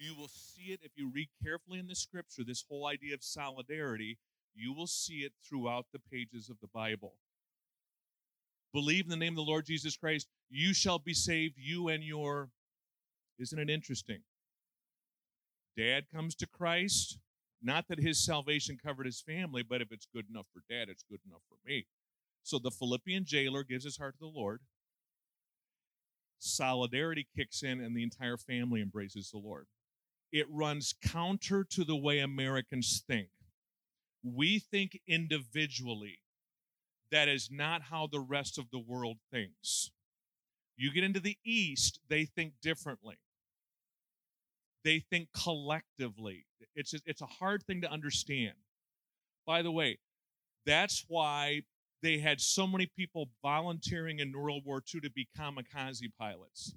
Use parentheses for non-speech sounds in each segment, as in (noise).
You will see it if you read carefully in the scripture, this whole idea of solidarity, you will see it throughout the pages of the Bible. Believe in the name of the Lord Jesus Christ, you shall be saved, you and your. Isn't it interesting? Dad comes to Christ, not that his salvation covered his family, but if it's good enough for dad, it's good enough for me. So the Philippian jailer gives his heart to the Lord. Solidarity kicks in, and the entire family embraces the Lord. It runs counter to the way Americans think. We think individually. That is not how the rest of the world thinks. You get into the East, they think differently. They think collectively. It's a, it's a hard thing to understand. By the way, that's why they had so many people volunteering in World War II to be kamikaze pilots.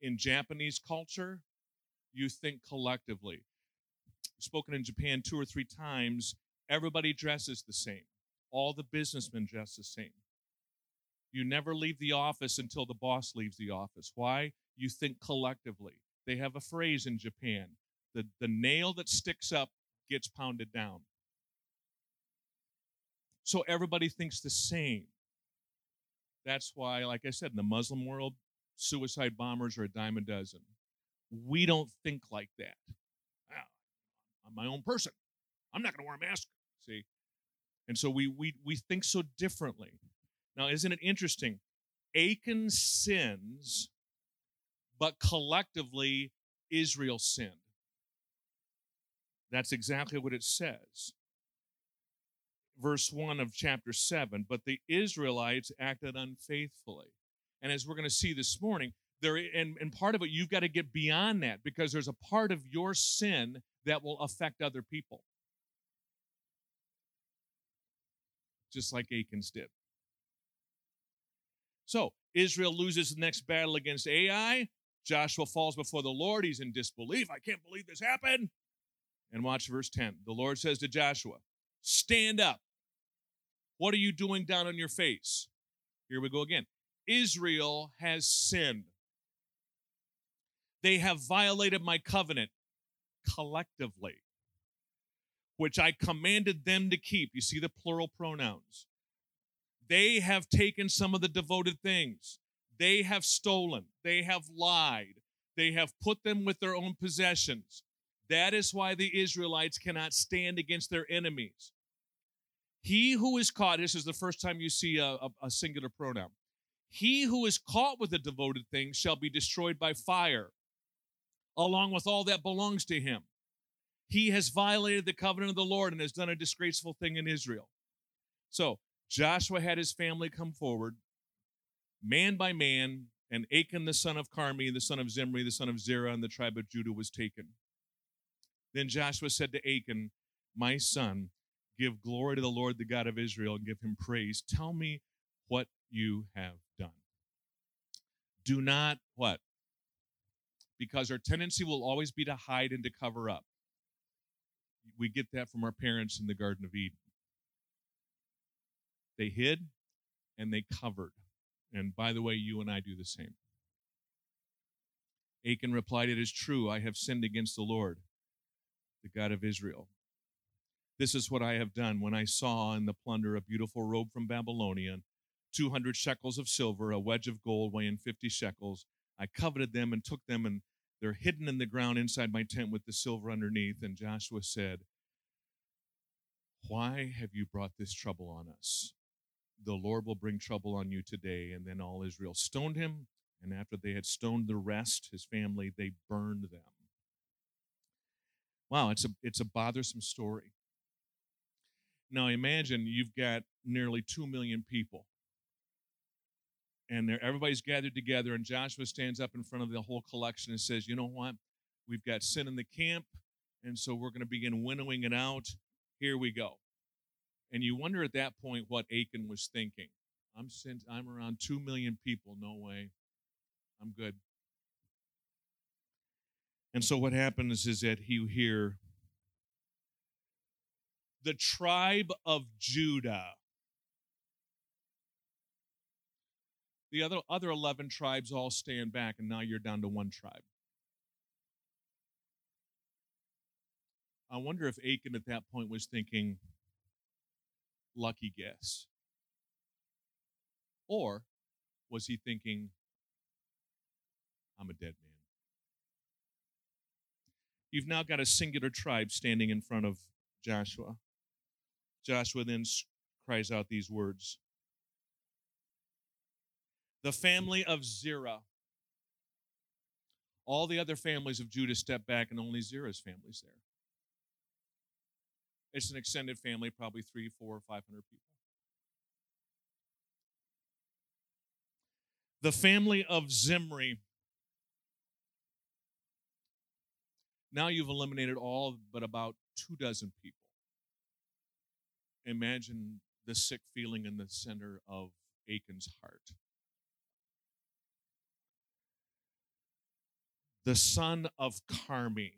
In Japanese culture, you think collectively. Spoken in Japan two or three times, everybody dresses the same. All the businessmen dress the same. You never leave the office until the boss leaves the office. Why? You think collectively. They have a phrase in Japan the, the nail that sticks up gets pounded down. So everybody thinks the same. That's why, like I said, in the Muslim world, suicide bombers are a dime a dozen. We don't think like that. Ah, I'm my own person. I'm not going to wear a mask. See? And so we, we, we think so differently. Now, isn't it interesting? Achan sins, but collectively, Israel sinned. That's exactly what it says verse 1 of chapter 7 but the israelites acted unfaithfully and as we're going to see this morning there and, and part of it you've got to get beyond that because there's a part of your sin that will affect other people. Just like achan's did. So israel loses the next battle against ai. Joshua falls before the lord. He's in disbelief. I can't believe this happened. And watch verse 10 the lord says to joshua stand up. What are you doing down on your face? Here we go again. Israel has sinned. They have violated my covenant collectively, which I commanded them to keep. You see the plural pronouns. They have taken some of the devoted things. They have stolen. They have lied. They have put them with their own possessions. That is why the Israelites cannot stand against their enemies. He who is caught, this is the first time you see a, a, a singular pronoun. He who is caught with a devoted thing shall be destroyed by fire, along with all that belongs to him. He has violated the covenant of the Lord and has done a disgraceful thing in Israel. So Joshua had his family come forward, man by man, and Achan the son of Carmi, the son of Zimri, the son of Zerah, and the tribe of Judah was taken. Then Joshua said to Achan, My son, give glory to the Lord, the God of Israel, and give him praise. Tell me what you have done. Do not what? Because our tendency will always be to hide and to cover up. We get that from our parents in the Garden of Eden. They hid and they covered. And by the way, you and I do the same. Achan replied, It is true, I have sinned against the Lord, the God of Israel. This is what I have done when I saw in the plunder a beautiful robe from Babylonia, 200 shekels of silver, a wedge of gold weighing 50 shekels. I coveted them and took them, and they're hidden in the ground inside my tent with the silver underneath. And Joshua said, Why have you brought this trouble on us? The Lord will bring trouble on you today. And then all Israel stoned him. And after they had stoned the rest, his family, they burned them. Wow, it's a, it's a bothersome story. Now imagine you've got nearly 2 million people. And there everybody's gathered together, and Joshua stands up in front of the whole collection and says, You know what? We've got sin in the camp, and so we're going to begin winnowing it out. Here we go. And you wonder at that point what Achan was thinking. I'm sent, I'm around 2 million people. No way. I'm good. And so what happens is that he hear the tribe of Judah The other other 11 tribes all stand back, and now you're down to one tribe. I wonder if Achan at that point was thinking, lucky guess. Or was he thinking, I'm a dead man? You've now got a singular tribe standing in front of Joshua. Joshua then cries out these words The family of Zerah. All the other families of Judah step back, and only Zerah's family's there. It's an extended family, probably three, four, five hundred people. The family of Zimri. Now you've eliminated all but about two dozen people. Imagine the sick feeling in the center of Achan's heart. The son of Carmi.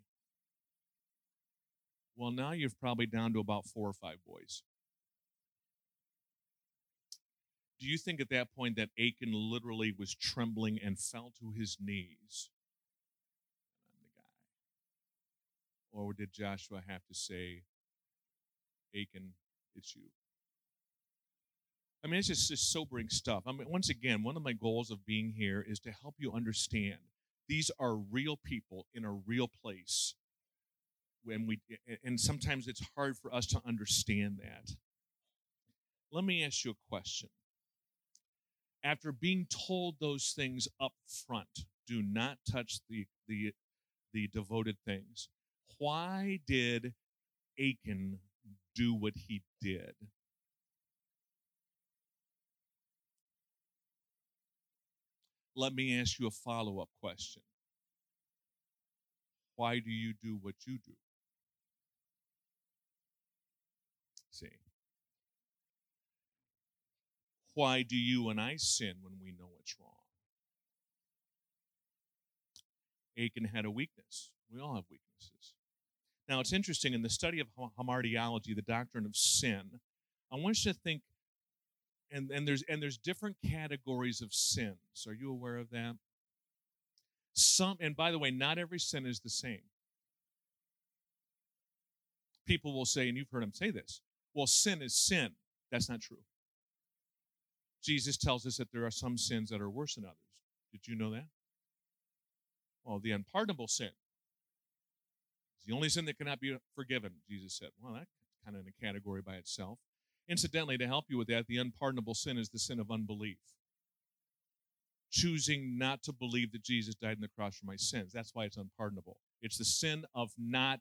Well, now you've probably down to about four or five boys. Do you think at that point that Achan literally was trembling and fell to his knees? Or did Joshua have to say, Achan, it's you? I mean, it's just, just sobering stuff. I mean, once again, one of my goals of being here is to help you understand these are real people in a real place. When we and sometimes it's hard for us to understand that. Let me ask you a question after being told those things up front do not touch the the the devoted things why did achan do what he did let me ask you a follow-up question why do you do what you do see why do you and I sin when we know it's wrong? Achan had a weakness. We all have weaknesses. Now, it's interesting in the study of hamartiology, the doctrine of sin, I want you to think, and, and, there's, and there's different categories of sins. Are you aware of that? Some, and by the way, not every sin is the same. People will say, and you've heard them say this, well, sin is sin. That's not true. Jesus tells us that there are some sins that are worse than others. Did you know that? Well, the unpardonable sin is the only sin that cannot be forgiven, Jesus said. Well, that's kind of in a category by itself. Incidentally, to help you with that, the unpardonable sin is the sin of unbelief. Choosing not to believe that Jesus died on the cross for my sins. That's why it's unpardonable. It's the sin of not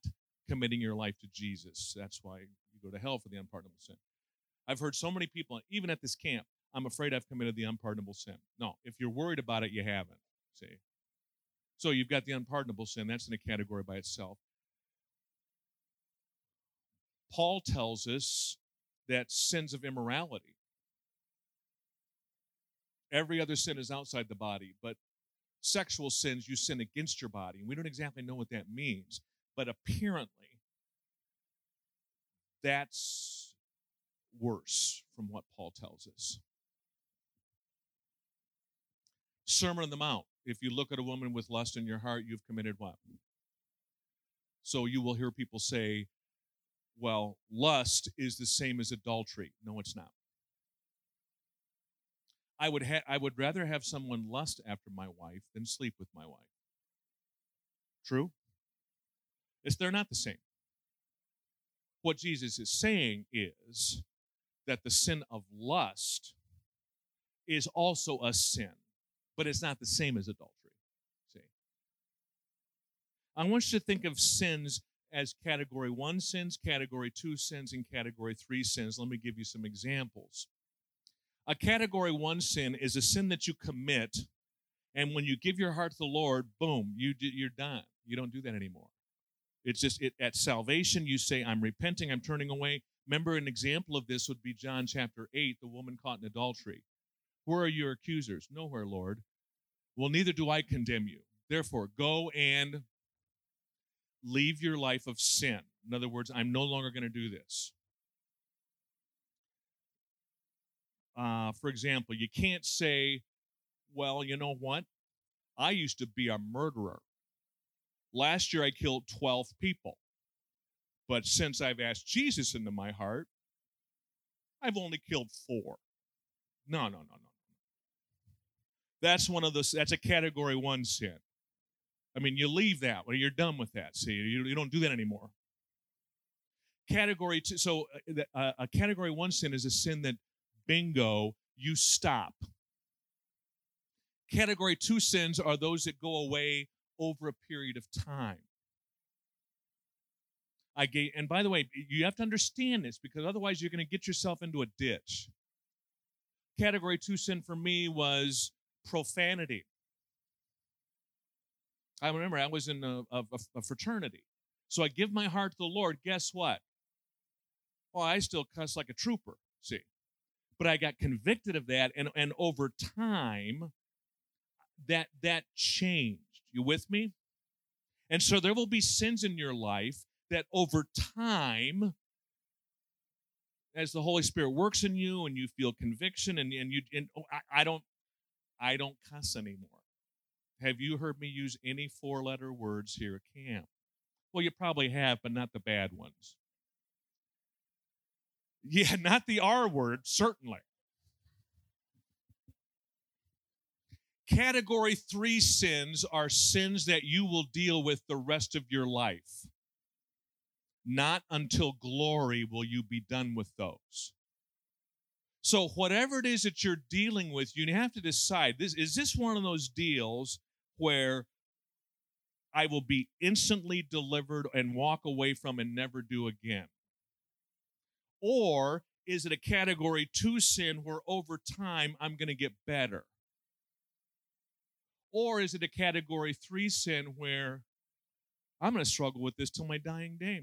committing your life to Jesus. That's why you go to hell for the unpardonable sin. I've heard so many people, even at this camp, I'm afraid I've committed the unpardonable sin. No, if you're worried about it, you haven't. See? So you've got the unpardonable sin. That's in a category by itself. Paul tells us that sins of immorality, every other sin is outside the body, but sexual sins, you sin against your body. And we don't exactly know what that means, but apparently that's worse from what Paul tells us. Sermon on the Mount. If you look at a woman with lust in your heart, you've committed what? So you will hear people say, well, lust is the same as adultery. No, it's not. I would, ha- I would rather have someone lust after my wife than sleep with my wife. True? It's, they're not the same. What Jesus is saying is that the sin of lust is also a sin but it's not the same as adultery. See? I want you to think of sins as category one sins, category two sins, and category three sins. Let me give you some examples. A category one sin is a sin that you commit, and when you give your heart to the Lord, boom, you you're done. You don't do that anymore. It's just it, at salvation, you say, I'm repenting, I'm turning away. Remember, an example of this would be John chapter 8, the woman caught in adultery. Where are your accusers? Nowhere, Lord. Well, neither do I condemn you. Therefore, go and leave your life of sin. In other words, I'm no longer going to do this. Uh, for example, you can't say, Well, you know what? I used to be a murderer. Last year I killed 12 people. But since I've asked Jesus into my heart, I've only killed four. No, no, no, no. That's one of those, that's a category one sin. I mean, you leave that when you're done with that. See, you, you don't do that anymore. Category two, so uh, a category one sin is a sin that, bingo, you stop. Category two sins are those that go away over a period of time. I gave, and by the way, you have to understand this because otherwise you're going to get yourself into a ditch. Category two sin for me was profanity. I remember I was in a, a, a fraternity. So I give my heart to the Lord. Guess what? Well, I still cuss like a trooper, see. But I got convicted of that, and, and over time, that that changed. You with me? And so there will be sins in your life that over time, as the Holy Spirit works in you and you feel conviction and, and you and oh, I, I don't I don't cuss anymore. Have you heard me use any four letter words here at camp? Well, you probably have, but not the bad ones. Yeah, (laughs) not the R word, certainly. Category three sins are sins that you will deal with the rest of your life. Not until glory will you be done with those. So, whatever it is that you're dealing with, you have to decide this is this one of those deals where I will be instantly delivered and walk away from and never do again? Or is it a category two sin where over time I'm going to get better? Or is it a category three sin where I'm going to struggle with this till my dying day?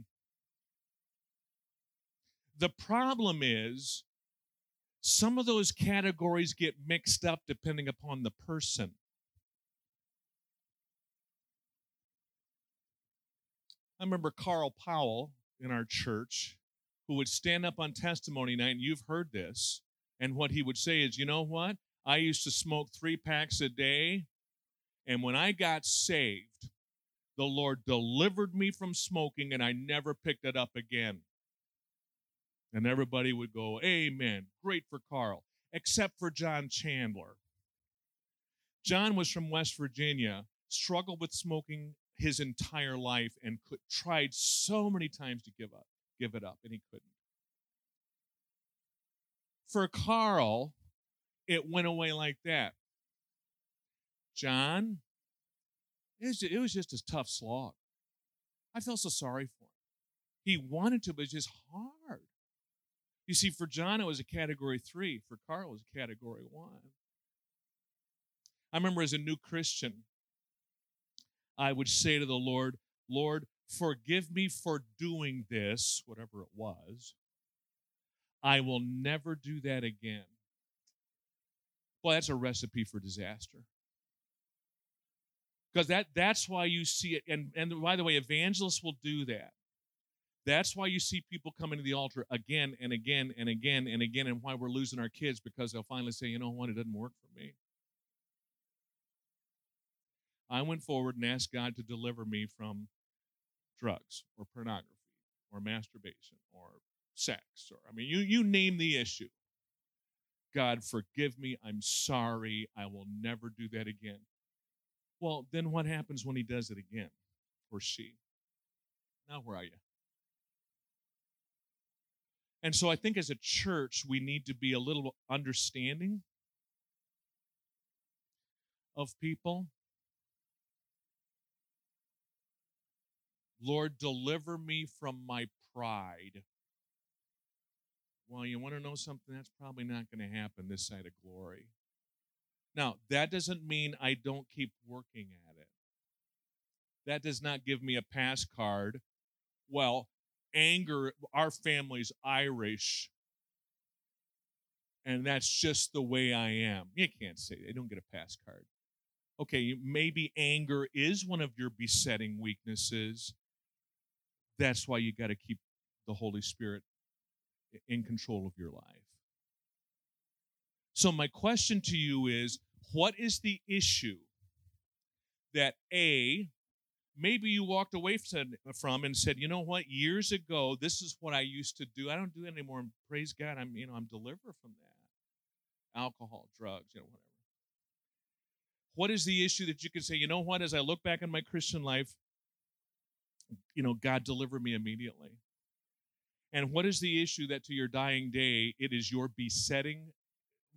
The problem is some of those categories get mixed up depending upon the person. I remember Carl Powell in our church who would stand up on testimony night, and you've heard this. And what he would say is, you know what? I used to smoke three packs a day. And when I got saved, the Lord delivered me from smoking, and I never picked it up again. And everybody would go, Amen. Great for Carl, except for John Chandler. John was from West Virginia, struggled with smoking his entire life, and could, tried so many times to give up, give it up, and he couldn't. For Carl, it went away like that. John, it was, just, it was just a tough slog. I felt so sorry for him. He wanted to, but it's just hard. You see, for John, it was a category three. For Carl, it was a category one. I remember as a new Christian, I would say to the Lord, Lord, forgive me for doing this, whatever it was. I will never do that again. Well, that's a recipe for disaster. Because that, that's why you see it. And, and by the way, evangelists will do that. That's why you see people coming to the altar again and again and again and again, and why we're losing our kids because they'll finally say, you know what, it doesn't work for me. I went forward and asked God to deliver me from drugs or pornography or masturbation or sex or I mean you you name the issue. God forgive me. I'm sorry. I will never do that again. Well, then what happens when he does it again or she? Now where are you? And so I think as a church, we need to be a little understanding of people. Lord, deliver me from my pride. Well, you want to know something? That's probably not going to happen this side of glory. Now, that doesn't mean I don't keep working at it. That does not give me a pass card. Well, anger, our family's Irish, and that's just the way I am. You can't say they don't get a pass card. Okay, maybe anger is one of your besetting weaknesses. That's why you got to keep the Holy Spirit in control of your life. So, my question to you is What is the issue that A, maybe you walked away from and said, you know what, years ago, this is what I used to do. I don't do it anymore. And praise God, I'm, you know, I'm delivered from that. Alcohol, drugs, you know, whatever. What is the issue that you can say, you know what, as I look back on my Christian life, you know, God deliver me immediately. And what is the issue that to your dying day, it is your besetting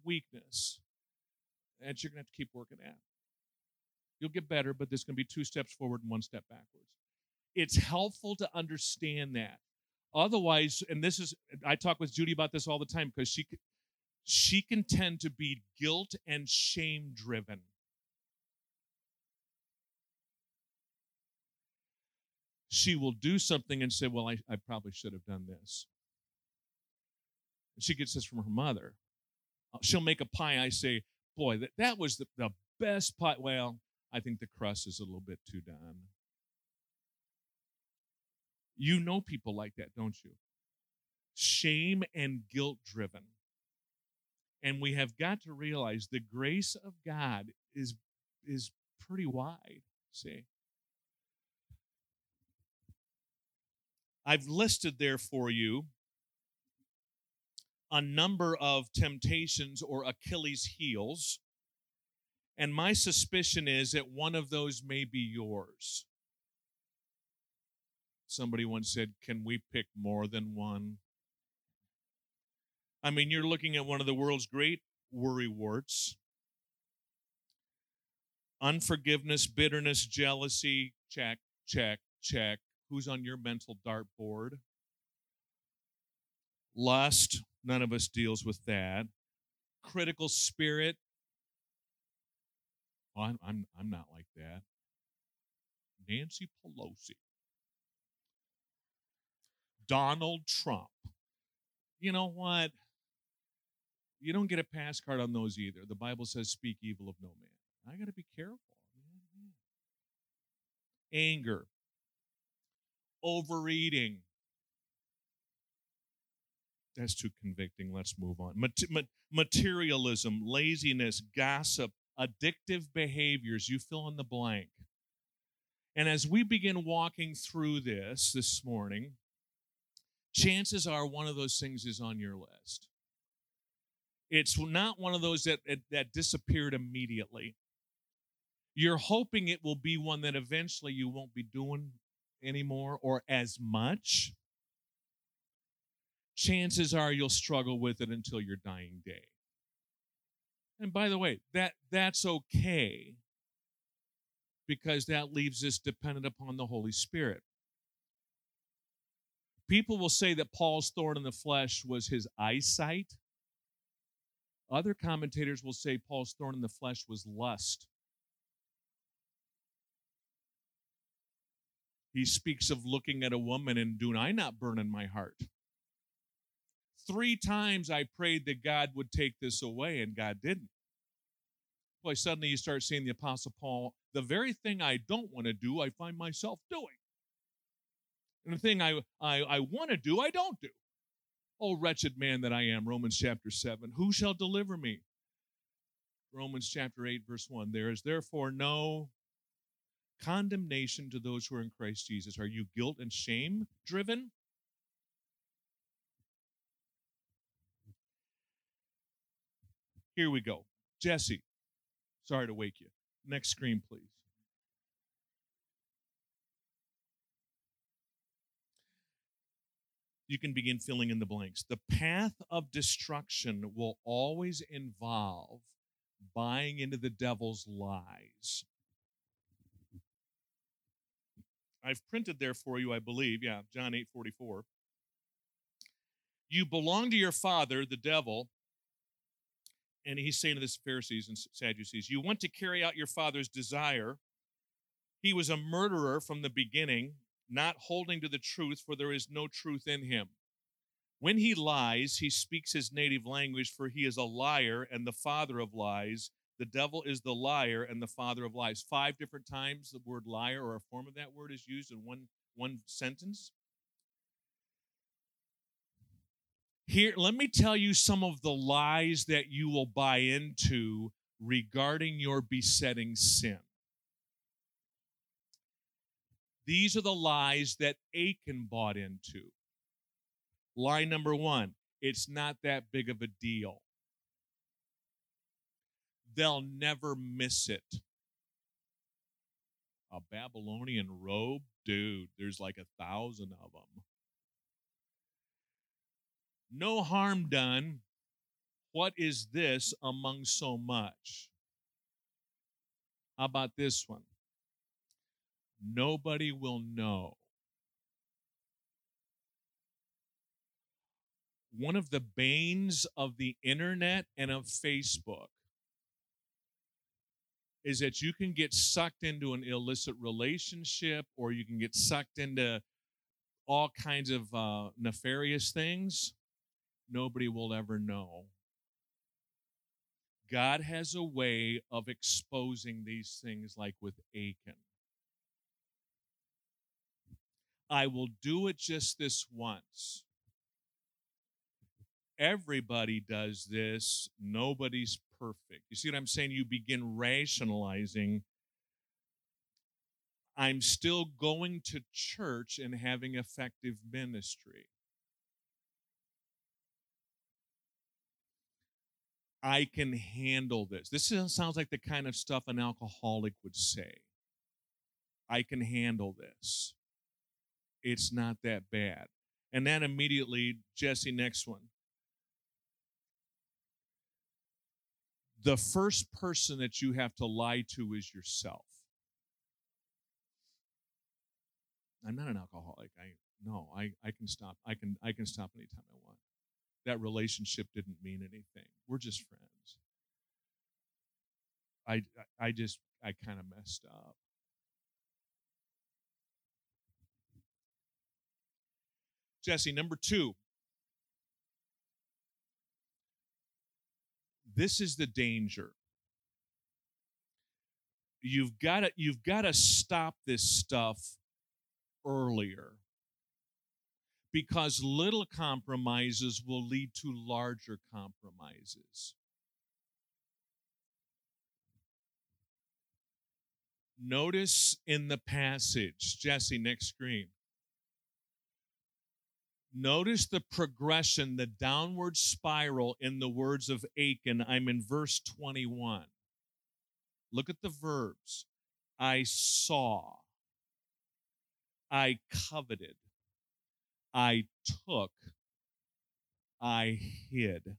weakness that you're going to have to keep working at? You'll get better, but there's going to be two steps forward and one step backwards. It's helpful to understand that. Otherwise, and this is, I talk with Judy about this all the time because she, she can tend to be guilt and shame driven. She will do something and say, Well, I, I probably should have done this. And she gets this from her mother. Uh, she'll make a pie. I say, Boy, that, that was the, the best pie. Well, I think the crust is a little bit too done. You know people like that, don't you? Shame and guilt driven. And we have got to realize the grace of God is, is pretty wide, see? I've listed there for you a number of temptations or Achilles' heels. And my suspicion is that one of those may be yours. Somebody once said, Can we pick more than one? I mean, you're looking at one of the world's great worry warts unforgiveness, bitterness, jealousy, check, check, check. Who's on your mental dartboard? Lust, none of us deals with that. Critical spirit. Oh, I'm, I'm, I'm not like that. Nancy Pelosi. Donald Trump. You know what? You don't get a pass card on those either. The Bible says, speak evil of no man. I got to be careful. Anger overeating. That's too convicting. Let's move on. materialism, laziness, gossip, addictive behaviors. You fill in the blank. And as we begin walking through this this morning, chances are one of those things is on your list. It's not one of those that, that disappeared immediately. You're hoping it will be one that eventually you won't be doing anymore or as much, chances are you'll struggle with it until your dying day. And by the way, that that's okay because that leaves us dependent upon the Holy Spirit. People will say that Paul's thorn in the flesh was his eyesight. Other commentators will say Paul's thorn in the flesh was lust. He speaks of looking at a woman and do I not burn in my heart? Three times I prayed that God would take this away, and God didn't. Boy, suddenly you start seeing the Apostle Paul, the very thing I don't want to do, I find myself doing. And the thing I, I, I want to do, I don't do. Oh, wretched man that I am, Romans chapter 7. Who shall deliver me? Romans chapter 8, verse 1. There is therefore no condemnation to those who are in Christ Jesus? Are you guilt and shame driven? Here we go. Jesse, sorry to wake you. Next screen, please. You can begin filling in the blanks. The path of destruction will always involve buying into the devil's lies. I've printed there for you, I believe. Yeah, John 8 44. You belong to your father, the devil. And he's saying to the Pharisees and Sadducees, You want to carry out your father's desire. He was a murderer from the beginning, not holding to the truth, for there is no truth in him. When he lies, he speaks his native language, for he is a liar and the father of lies. The devil is the liar and the father of lies. Five different times the word liar or a form of that word is used in one, one sentence. Here, let me tell you some of the lies that you will buy into regarding your besetting sin. These are the lies that Achan bought into. Lie number one it's not that big of a deal. They'll never miss it. A Babylonian robe? Dude, there's like a thousand of them. No harm done. What is this among so much? How about this one? Nobody will know. One of the banes of the internet and of Facebook is that you can get sucked into an illicit relationship or you can get sucked into all kinds of uh, nefarious things. Nobody will ever know. God has a way of exposing these things, like with Achan. I will do it just this once. Everybody does this. Nobody's perfect. You see what I'm saying? You begin rationalizing. I'm still going to church and having effective ministry. I can handle this. This sounds like the kind of stuff an alcoholic would say. I can handle this it's not that bad. And then immediately, Jesse, next one. The first person that you have to lie to is yourself. I'm not an alcoholic. I no, I, I can stop. I can I can stop anytime I want. That relationship didn't mean anything. We're just friends. I I just I kind of messed up. Jesse, number two. This is the danger. You've got to you've got to stop this stuff earlier because little compromises will lead to larger compromises. Notice in the passage, Jesse, next screen. Notice the progression, the downward spiral in the words of Achan. I'm in verse 21. Look at the verbs. I saw. I coveted. I took. I hid.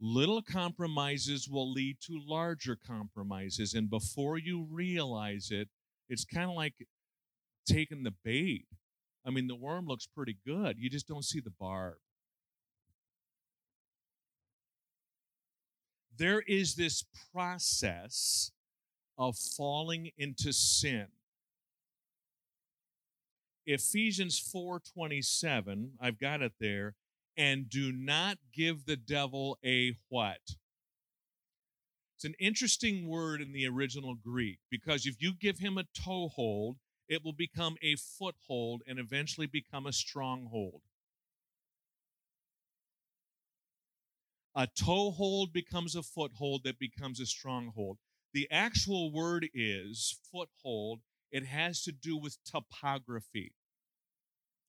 Little compromises will lead to larger compromises. And before you realize it, it's kind of like taking the bait I mean, the worm looks pretty good. You just don't see the barb. There is this process of falling into sin. Ephesians 4:27, I've got it there, and do not give the devil a what? It's an interesting word in the original Greek because if you give him a toehold, it will become a foothold and eventually become a stronghold. A toehold becomes a foothold that becomes a stronghold. The actual word is foothold. It has to do with topography.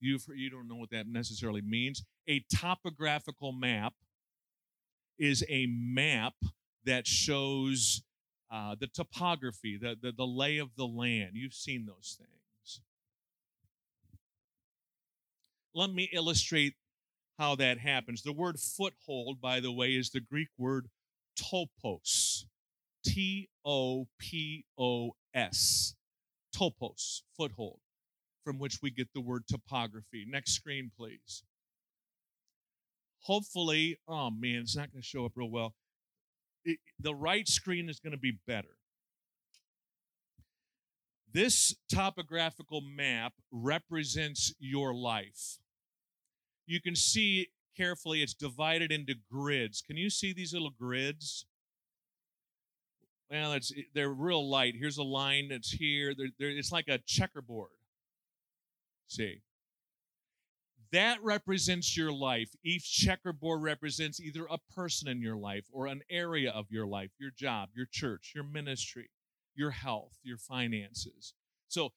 you you don't know what that necessarily means. A topographical map is a map that shows uh, the topography, the, the, the lay of the land. You've seen those things. Let me illustrate how that happens. The word foothold, by the way, is the Greek word topos. T O P O S. Topos, foothold, from which we get the word topography. Next screen, please. Hopefully, oh man, it's not going to show up real well the right screen is going to be better. This topographical map represents your life. You can see carefully it's divided into grids. Can you see these little grids? Well, it's they're real light. Here's a line that's here. They're, they're, it's like a checkerboard. See, that represents your life. Each checkerboard represents either a person in your life or an area of your life, your job, your church, your ministry, your health, your finances. So,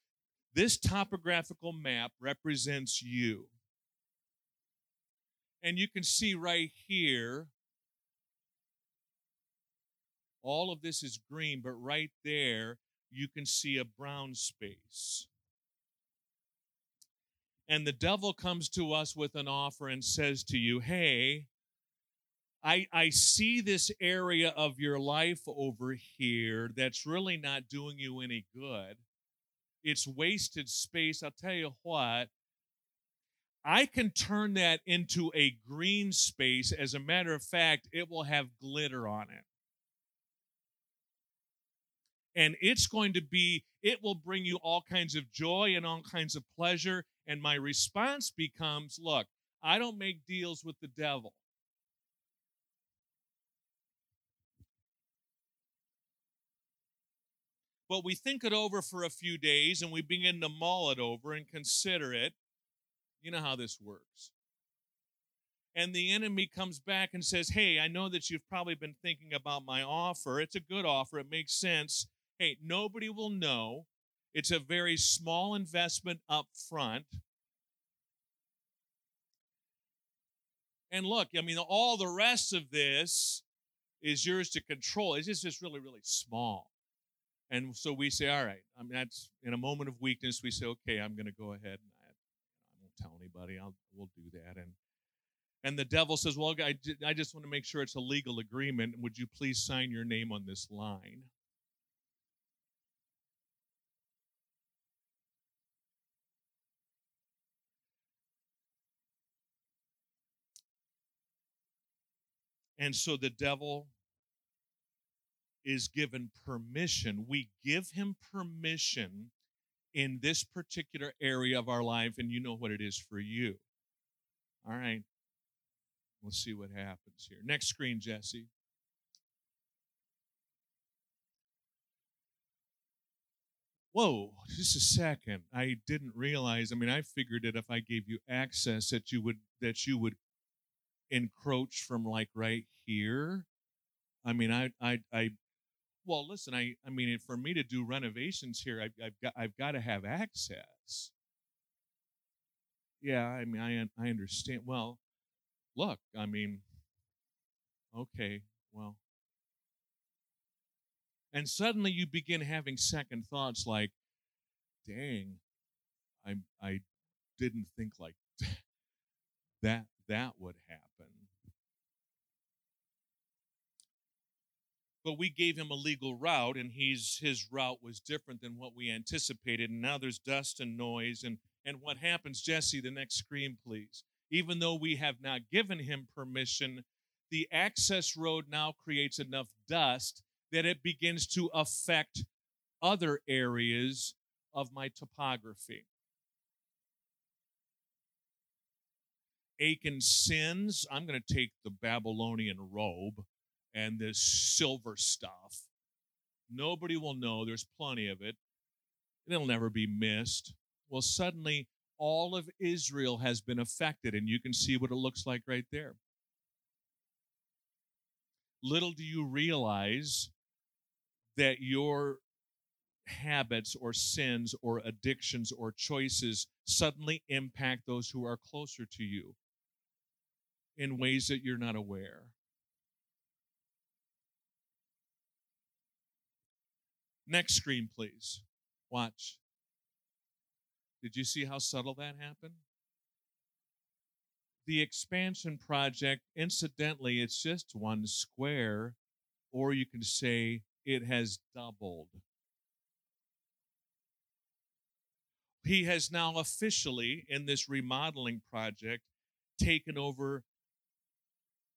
this topographical map represents you. And you can see right here, all of this is green, but right there, you can see a brown space. And the devil comes to us with an offer and says to you, Hey, I, I see this area of your life over here that's really not doing you any good. It's wasted space. I'll tell you what, I can turn that into a green space. As a matter of fact, it will have glitter on it and it's going to be it will bring you all kinds of joy and all kinds of pleasure and my response becomes look i don't make deals with the devil but we think it over for a few days and we begin to mull it over and consider it you know how this works and the enemy comes back and says, Hey, I know that you've probably been thinking about my offer. It's a good offer, it makes sense. Hey, nobody will know. It's a very small investment up front. And look, I mean, all the rest of this is yours to control. It's just, really, really small. And so we say, all right, I mean, that's in a moment of weakness, we say, okay, I'm going to go ahead and I, I won't tell anybody. I'll, we'll do that. And, and the devil says, well, I, I just want to make sure it's a legal agreement. Would you please sign your name on this line? And so the devil is given permission. We give him permission in this particular area of our life, and you know what it is for you. All right. We'll see what happens here. Next screen, Jesse. Whoa, just a second. I didn't realize. I mean, I figured that if I gave you access that you would that you would encroach from like right here. I mean, I, I, I, well, listen, I, I mean, for me to do renovations here, I, I've got, I've got to have access. Yeah, I mean, I, I understand. Well, look, I mean, okay, well, and suddenly you begin having second thoughts like, dang, I, I didn't think like (laughs) that that would happen. But we gave him a legal route, and he's his route was different than what we anticipated. And now there's dust and noise. And, and what happens, Jesse, the next screen, please. Even though we have not given him permission, the access road now creates enough dust that it begins to affect other areas of my topography. Achan sins, I'm going to take the Babylonian robe and this silver stuff. Nobody will know. There's plenty of it. It'll never be missed. Well, suddenly all of Israel has been affected, and you can see what it looks like right there. Little do you realize that your habits or sins or addictions or choices suddenly impact those who are closer to you in ways that you're not aware. Next screen, please. Watch. Did you see how subtle that happened? The expansion project, incidentally, it's just one square, or you can say it has doubled. He has now officially, in this remodeling project, taken over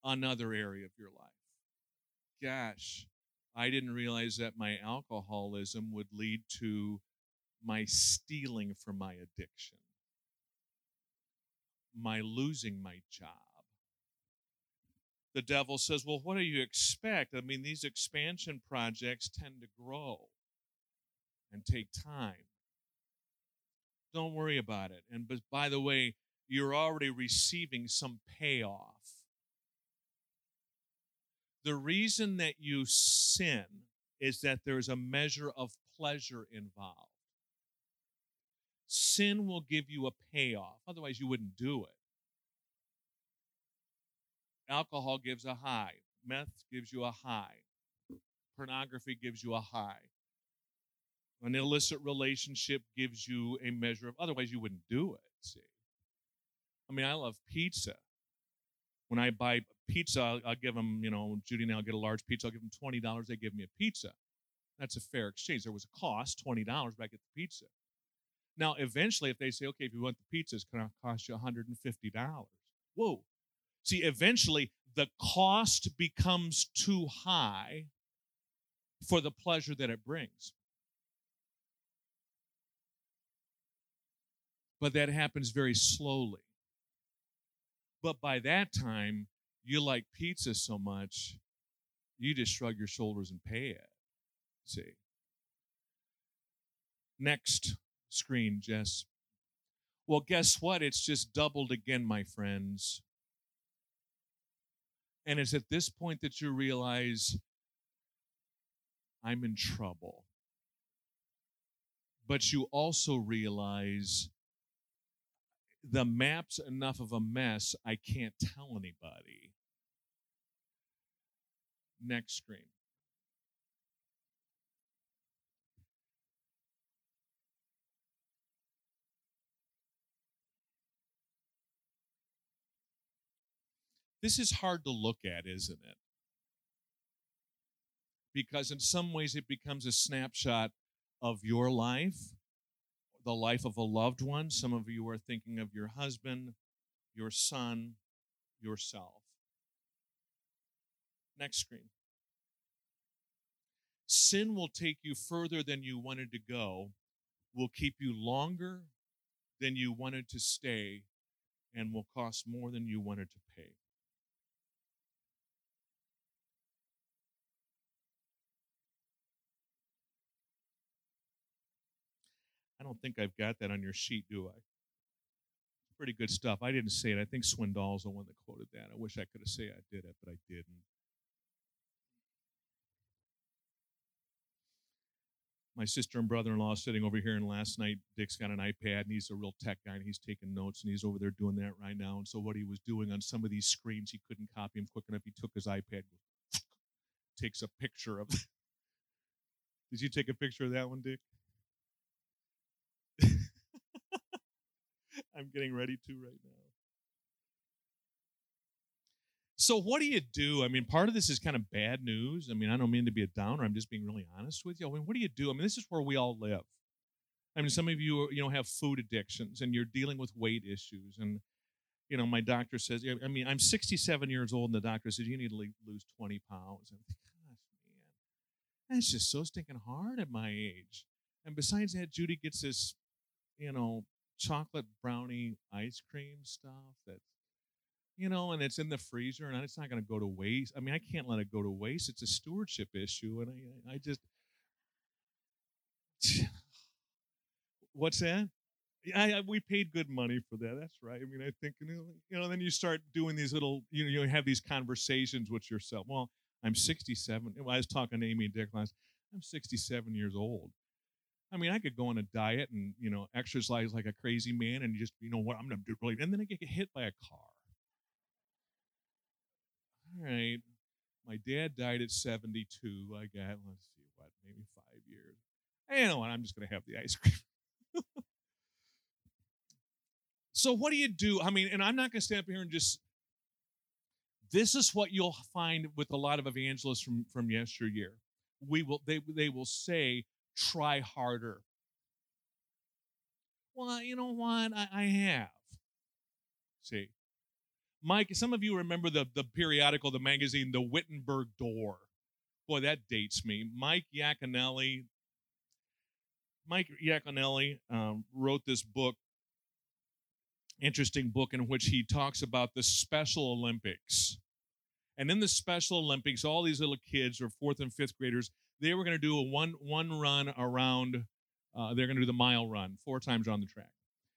another area of your life. Gosh, I didn't realize that my alcoholism would lead to my stealing from my addiction, my losing my job. The devil says, Well, what do you expect? I mean, these expansion projects tend to grow and take time. Don't worry about it. And by the way, you're already receiving some payoff. The reason that you sin is that there's a measure of pleasure involved. Sin will give you a payoff, otherwise, you wouldn't do it. Alcohol gives a high, meth gives you a high, pornography gives you a high. An illicit relationship gives you a measure of, otherwise, you wouldn't do it. See? I mean, I love pizza. When I buy pizza, I'll, I'll give them, you know, Judy and I'll get a large pizza. I'll give them $20. They give me a pizza. That's a fair exchange. There was a cost, $20, but I get the pizza. Now, eventually, if they say, okay, if you want the pizza, it's going to cost you $150. Whoa. See, eventually, the cost becomes too high for the pleasure that it brings. But that happens very slowly. But by that time, you like pizza so much, you just shrug your shoulders and pay it. See. Next screen, Jess. Well, guess what? It's just doubled again, my friends. And it's at this point that you realize I'm in trouble. But you also realize the map's enough of a mess, I can't tell anybody. Next screen. This is hard to look at, isn't it? Because in some ways it becomes a snapshot of your life the life of a loved one. Some of you are thinking of your husband, your son, yourself. Next screen. Sin will take you further than you wanted to go, will keep you longer than you wanted to stay, and will cost more than you wanted to pay. I don't think I've got that on your sheet, do I? Pretty good stuff. I didn't say it. I think Swindoll's the one that quoted that. I wish I could have said I did it, but I didn't. My sister and brother-in-law sitting over here and last night dick's got an ipad and he's a real tech guy and he's taking notes and he's over there doing that right now. And so what he was doing on some of these screens he couldn't copy them quick enough. He took his ipad (sniffs) takes a picture of (laughs) did you take a picture of that one dick? (laughs) I'm getting ready to right now. So, what do you do? I mean, part of this is kind of bad news. I mean, I don't mean to be a downer. I'm just being really honest with you. I mean, what do you do? I mean, this is where we all live. I mean, some of you, you know, have food addictions and you're dealing with weight issues. And, you know, my doctor says, I mean, I'm 67 years old, and the doctor says, you need to lose 20 pounds. And gosh, man, that's just so stinking hard at my age. And besides that, Judy gets this, you know, chocolate brownie ice cream stuff that's you know, and it's in the freezer and it's not going to go to waste. I mean, I can't let it go to waste. It's a stewardship issue, and I, I just, (sighs) what's that? I, I, we paid good money for that. That's right. I mean, I think you know, then you start doing these little, you know, you have these conversations with yourself. Well, I'm 67. I was talking to Amy and Dick last. I'm 67 years old. I mean, I could go on a diet and you know exercise like a crazy man and just you know what I'm gonna do, and then I get hit by a car. All right, my dad died at 72. I got let's see what maybe five years. You know what? I'm just gonna have the ice (laughs) cream. so what do you do? I mean, and I'm not gonna stand up here and just. This is what you'll find with a lot of evangelists from from yesteryear. We will they they will say try harder. Well, you know what? I, I have. See. Mike, some of you remember the, the periodical, the magazine, The Wittenberg Door. Boy, that dates me. Mike Yaconelli. Mike Yaconelli um, wrote this book, interesting book, in which he talks about the Special Olympics. And in the Special Olympics, all these little kids, or fourth and fifth graders, they were going to do a one one run around. Uh, they're going to do the mile run four times on the track,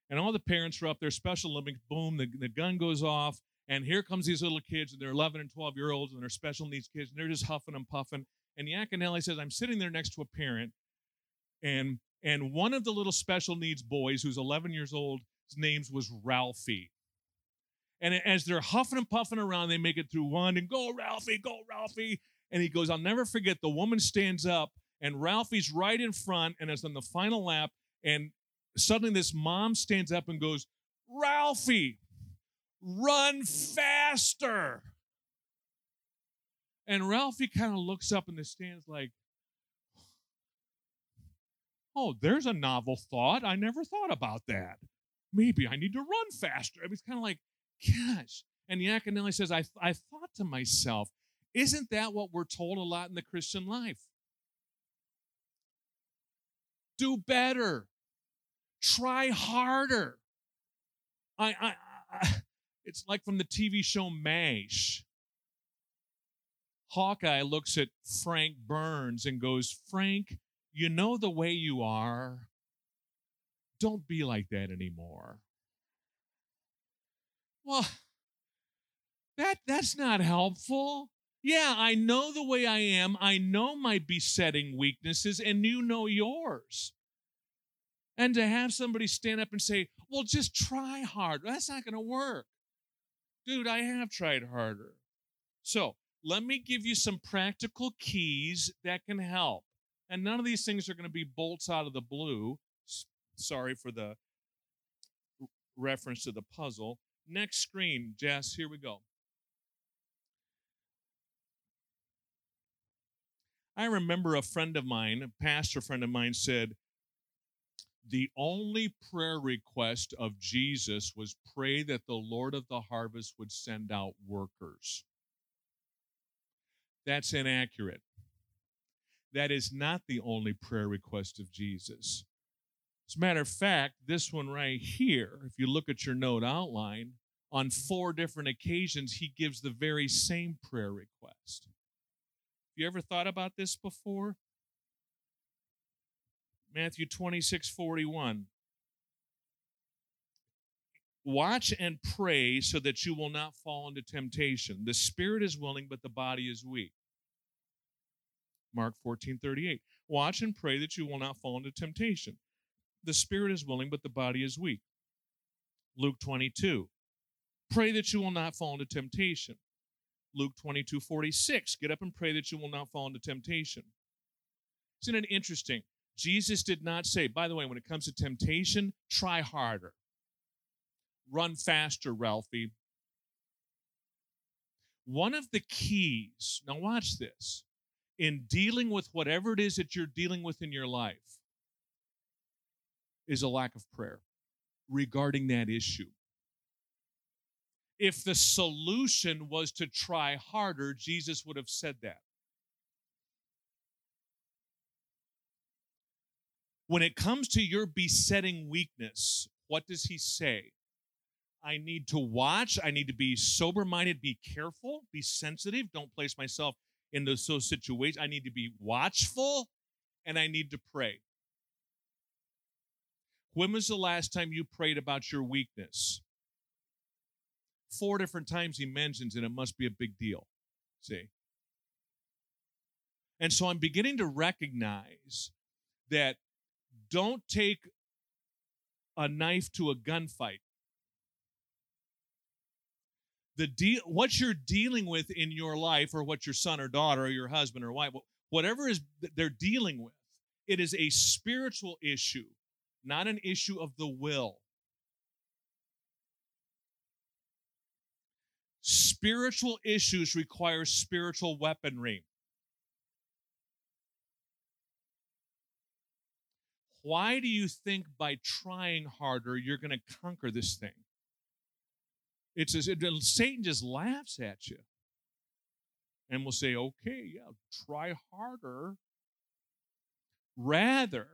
and all the parents are up there, Special Olympics, boom, the, the gun goes off, and here comes these little kids, and they're 11 and 12 year olds, and they're special needs kids, and they're just huffing and puffing. And Yaconelli says, I'm sitting there next to a parent, and and one of the little special needs boys, who's 11 years old, his name was Ralphie. And as they're huffing and puffing around, they make it through one and go, Ralphie, go, Ralphie. And he goes, I'll never forget. The woman stands up, and Ralphie's right in front, and it's on the final lap. And suddenly, this mom stands up and goes, Ralphie, run faster. And Ralphie kind of looks up in the stands like, oh, there's a novel thought. I never thought about that. Maybe I need to run faster. Mean, it's kind of like, gosh. And Yaconelli says, I, I thought to myself, isn't that what we're told a lot in the Christian life? Do better. Try harder. I, I, I it's like from the TV show MASH. Hawkeye looks at Frank Burns and goes, Frank, you know the way you are. Don't be like that anymore. Well, that that's not helpful. Yeah, I know the way I am. I know my besetting weaknesses, and you know yours. And to have somebody stand up and say, well, just try hard, that's not going to work. Dude, I have tried harder. So let me give you some practical keys that can help. And none of these things are going to be bolts out of the blue. Sorry for the reference to the puzzle. Next screen, Jess, here we go. I remember a friend of mine, a pastor friend of mine, said, The only prayer request of Jesus was pray that the Lord of the harvest would send out workers. That's inaccurate. That is not the only prayer request of Jesus. As a matter of fact, this one right here, if you look at your note outline, on four different occasions, he gives the very same prayer request. Have you ever thought about this before? Matthew 26 41. Watch and pray so that you will not fall into temptation. The spirit is willing, but the body is weak. Mark 14 38. Watch and pray that you will not fall into temptation. The spirit is willing, but the body is weak. Luke 22. Pray that you will not fall into temptation. Luke 22 46. Get up and pray that you will not fall into temptation. Isn't it interesting? Jesus did not say, by the way, when it comes to temptation, try harder. Run faster, Ralphie. One of the keys, now watch this, in dealing with whatever it is that you're dealing with in your life is a lack of prayer regarding that issue. If the solution was to try harder, Jesus would have said that. When it comes to your besetting weakness, what does he say? I need to watch. I need to be sober minded, be careful, be sensitive. Don't place myself in those situations. I need to be watchful and I need to pray. When was the last time you prayed about your weakness? Four different times he mentions it. It must be a big deal. See? And so I'm beginning to recognize that don't take a knife to a gunfight. The deal, what you're dealing with in your life, or what your son or daughter, or your husband or wife, whatever is they're dealing with, it is a spiritual issue, not an issue of the will. Spiritual issues require spiritual weaponry. Why do you think by trying harder you're going to conquer this thing? It's as Satan just laughs at you and will say, okay, yeah, try harder. Rather,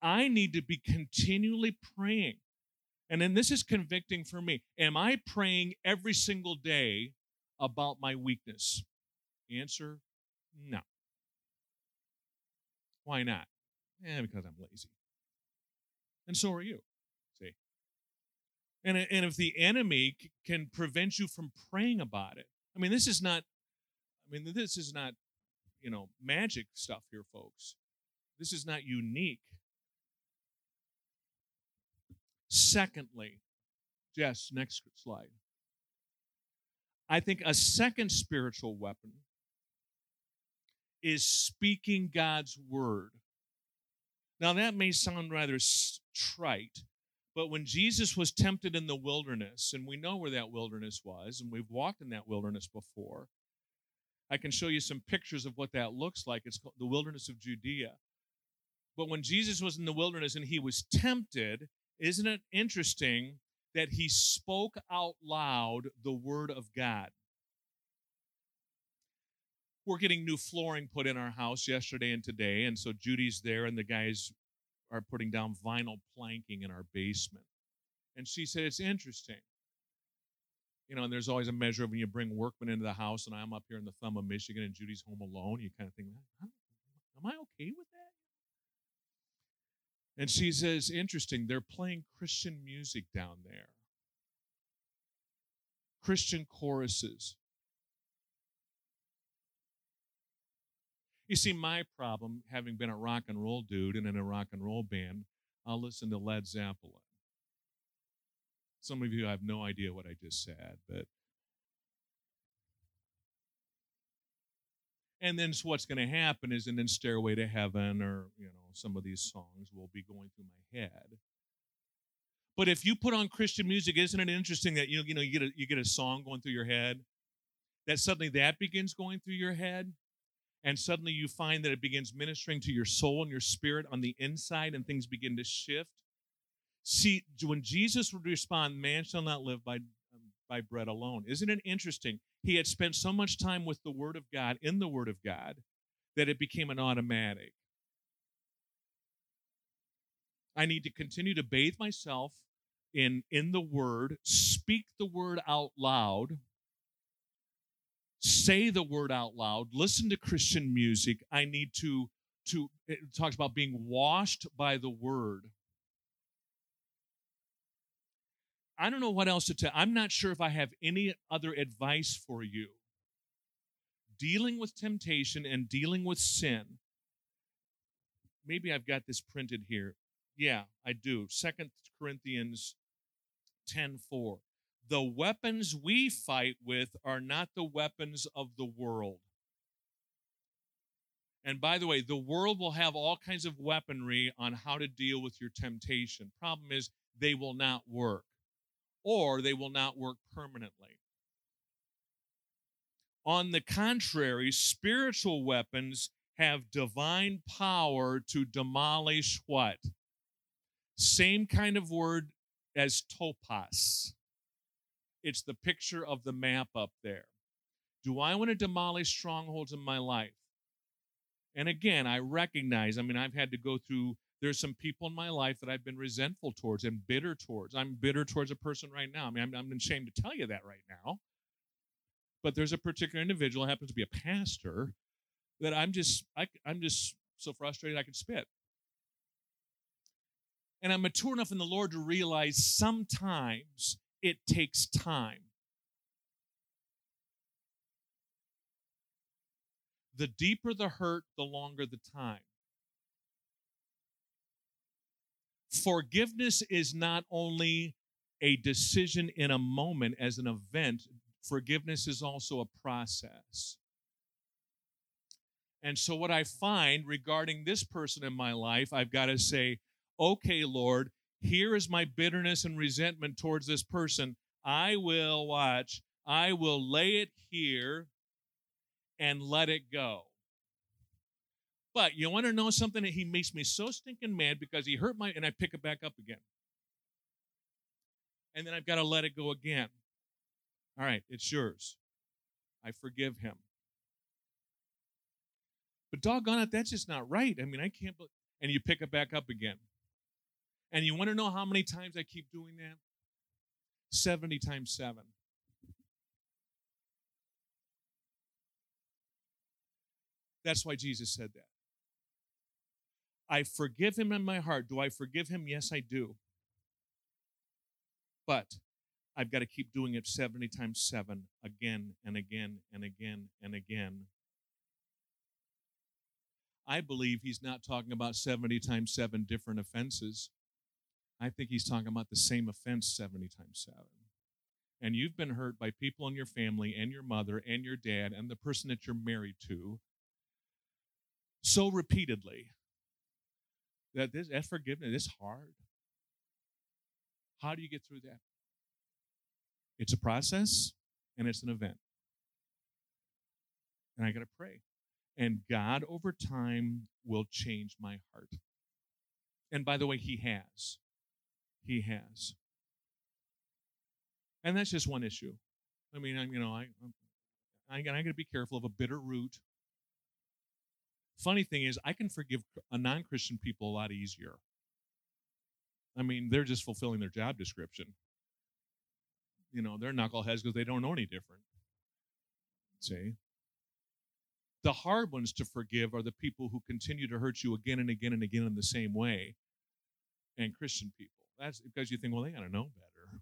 I need to be continually praying. And then this is convicting for me. Am I praying every single day about my weakness? Answer no. Why not? Eh, because I'm lazy. And so are you. See? And, and if the enemy c- can prevent you from praying about it, I mean, this is not, I mean, this is not, you know, magic stuff here, folks. This is not unique. Secondly, Jess, next slide. I think a second spiritual weapon is speaking God's word. Now, that may sound rather trite, but when Jesus was tempted in the wilderness, and we know where that wilderness was, and we've walked in that wilderness before, I can show you some pictures of what that looks like. It's called the wilderness of Judea. But when Jesus was in the wilderness and he was tempted, isn't it interesting that he spoke out loud the word of God? We're getting new flooring put in our house yesterday and today, and so Judy's there, and the guys are putting down vinyl planking in our basement. And she said, It's interesting. You know, and there's always a measure of when you bring workmen into the house, and I'm up here in the thumb of Michigan, and Judy's home alone. You kind of think, Am I okay with that? And she says, Interesting, they're playing Christian music down there, Christian choruses. You see, my problem, having been a rock and roll dude and in a rock and roll band, I'll listen to Led Zeppelin. Some of you have no idea what I just said, but. And then so what's going to happen is, and then Stairway to Heaven, or you know, some of these songs will be going through my head. But if you put on Christian music, isn't it interesting that you you know you get a you get a song going through your head, that suddenly that begins going through your head, and suddenly you find that it begins ministering to your soul and your spirit on the inside and things begin to shift. See when jesus would respond man shall not live by um, by bread alone. Isn't it interesting? He had spent so much time with the word of god in the word of god that it became an automatic. I need to continue to bathe myself in in the word speak the word out loud say the word out loud, listen to Christian music. I need to to it talks about being washed by the word. I don't know what else to tell. I'm not sure if I have any other advice for you. Dealing with temptation and dealing with sin. Maybe I've got this printed here. Yeah, I do. Second Corinthians 10 4 the weapons we fight with are not the weapons of the world. And by the way, the world will have all kinds of weaponry on how to deal with your temptation. Problem is, they will not work, or they will not work permanently. On the contrary, spiritual weapons have divine power to demolish what? Same kind of word as topos. It's the picture of the map up there. Do I want to demolish strongholds in my life? And again, I recognize, I mean, I've had to go through, there's some people in my life that I've been resentful towards and bitter towards. I'm bitter towards a person right now. I mean, I'm, I'm ashamed to tell you that right now. But there's a particular individual, happens to be a pastor, that I'm just, I, I'm just so frustrated I could spit. And I'm mature enough in the Lord to realize sometimes it takes time. The deeper the hurt, the longer the time. Forgiveness is not only a decision in a moment as an event, forgiveness is also a process. And so, what I find regarding this person in my life, I've got to say, okay, Lord, here is my bitterness and resentment towards this person. I will watch, I will lay it here and let it go. But you want to know something that he makes me so stinking mad because he hurt my, and I pick it back up again. And then I've got to let it go again. All right, it's yours. I forgive him. But doggone it, that's just not right. I mean, I can't, and you pick it back up again. And you want to know how many times I keep doing that? 70 times 7. That's why Jesus said that. I forgive him in my heart. Do I forgive him? Yes, I do. But I've got to keep doing it 70 times 7 again and again and again and again. I believe he's not talking about 70 times 7 different offenses. I think he's talking about the same offense 70 times 7. And you've been hurt by people in your family and your mother and your dad and the person that you're married to so repeatedly that this that forgiveness is hard. How do you get through that? It's a process and it's an event. And I got to pray. And God, over time, will change my heart. And by the way, He has. He has. And that's just one issue. I mean, I'm, you know, I, I, I got to be careful of a bitter root. Funny thing is, I can forgive a non Christian people a lot easier. I mean, they're just fulfilling their job description. You know, they're knuckleheads because they don't know any different. See? The hard ones to forgive are the people who continue to hurt you again and again and again in the same way. And Christian people. That's because you think, well, they got to know better.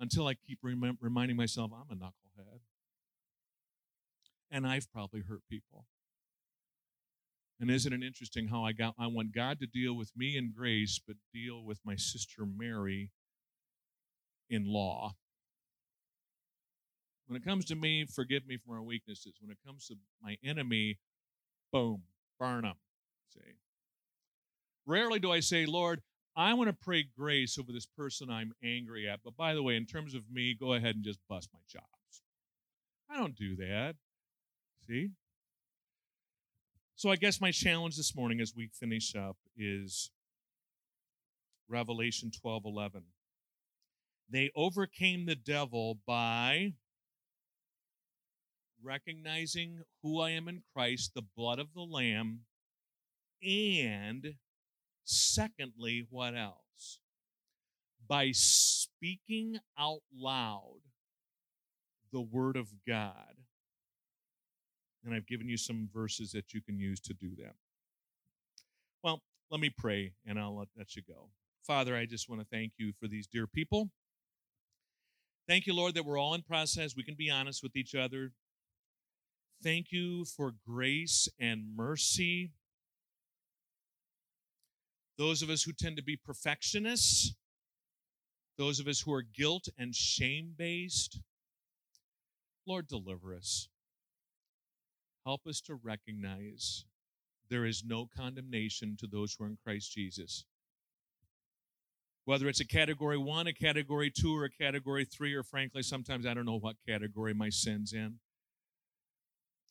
Until I keep rem- reminding myself, I'm a knucklehead. And I've probably hurt people. And isn't it interesting how I got I want God to deal with me in grace, but deal with my sister Mary in law. When it comes to me, forgive me for my weaknesses. When it comes to my enemy, boom, burn them. See. Rarely do I say, Lord, I want to pray grace over this person I'm angry at. But by the way, in terms of me, go ahead and just bust my chops. I don't do that. See? So I guess my challenge this morning as we finish up is Revelation 12 11. They overcame the devil by recognizing who I am in Christ, the blood of the Lamb, and secondly, what else? By speaking out loud the Word of God and I've given you some verses that you can use to do that. Well, let me pray and I'll let, you go. Father, I just want to thank you for these dear people. Thank you, Lord, that we're all in process. We can be honest with each other. Thank you for grace and mercy. Those of us who tend to be perfectionists, those of us who are guilt and shame based, Lord, deliver us. Help us to recognize there is no condemnation to those who are in Christ Jesus. Whether it's a category one, a category two, or a category three, or frankly, sometimes I don't know what category my sin's in.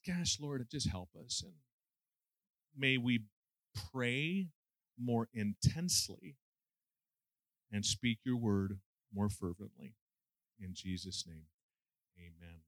Gosh, Lord, just help us. And may we pray more intensely and speak your word more fervently. In Jesus' name, amen.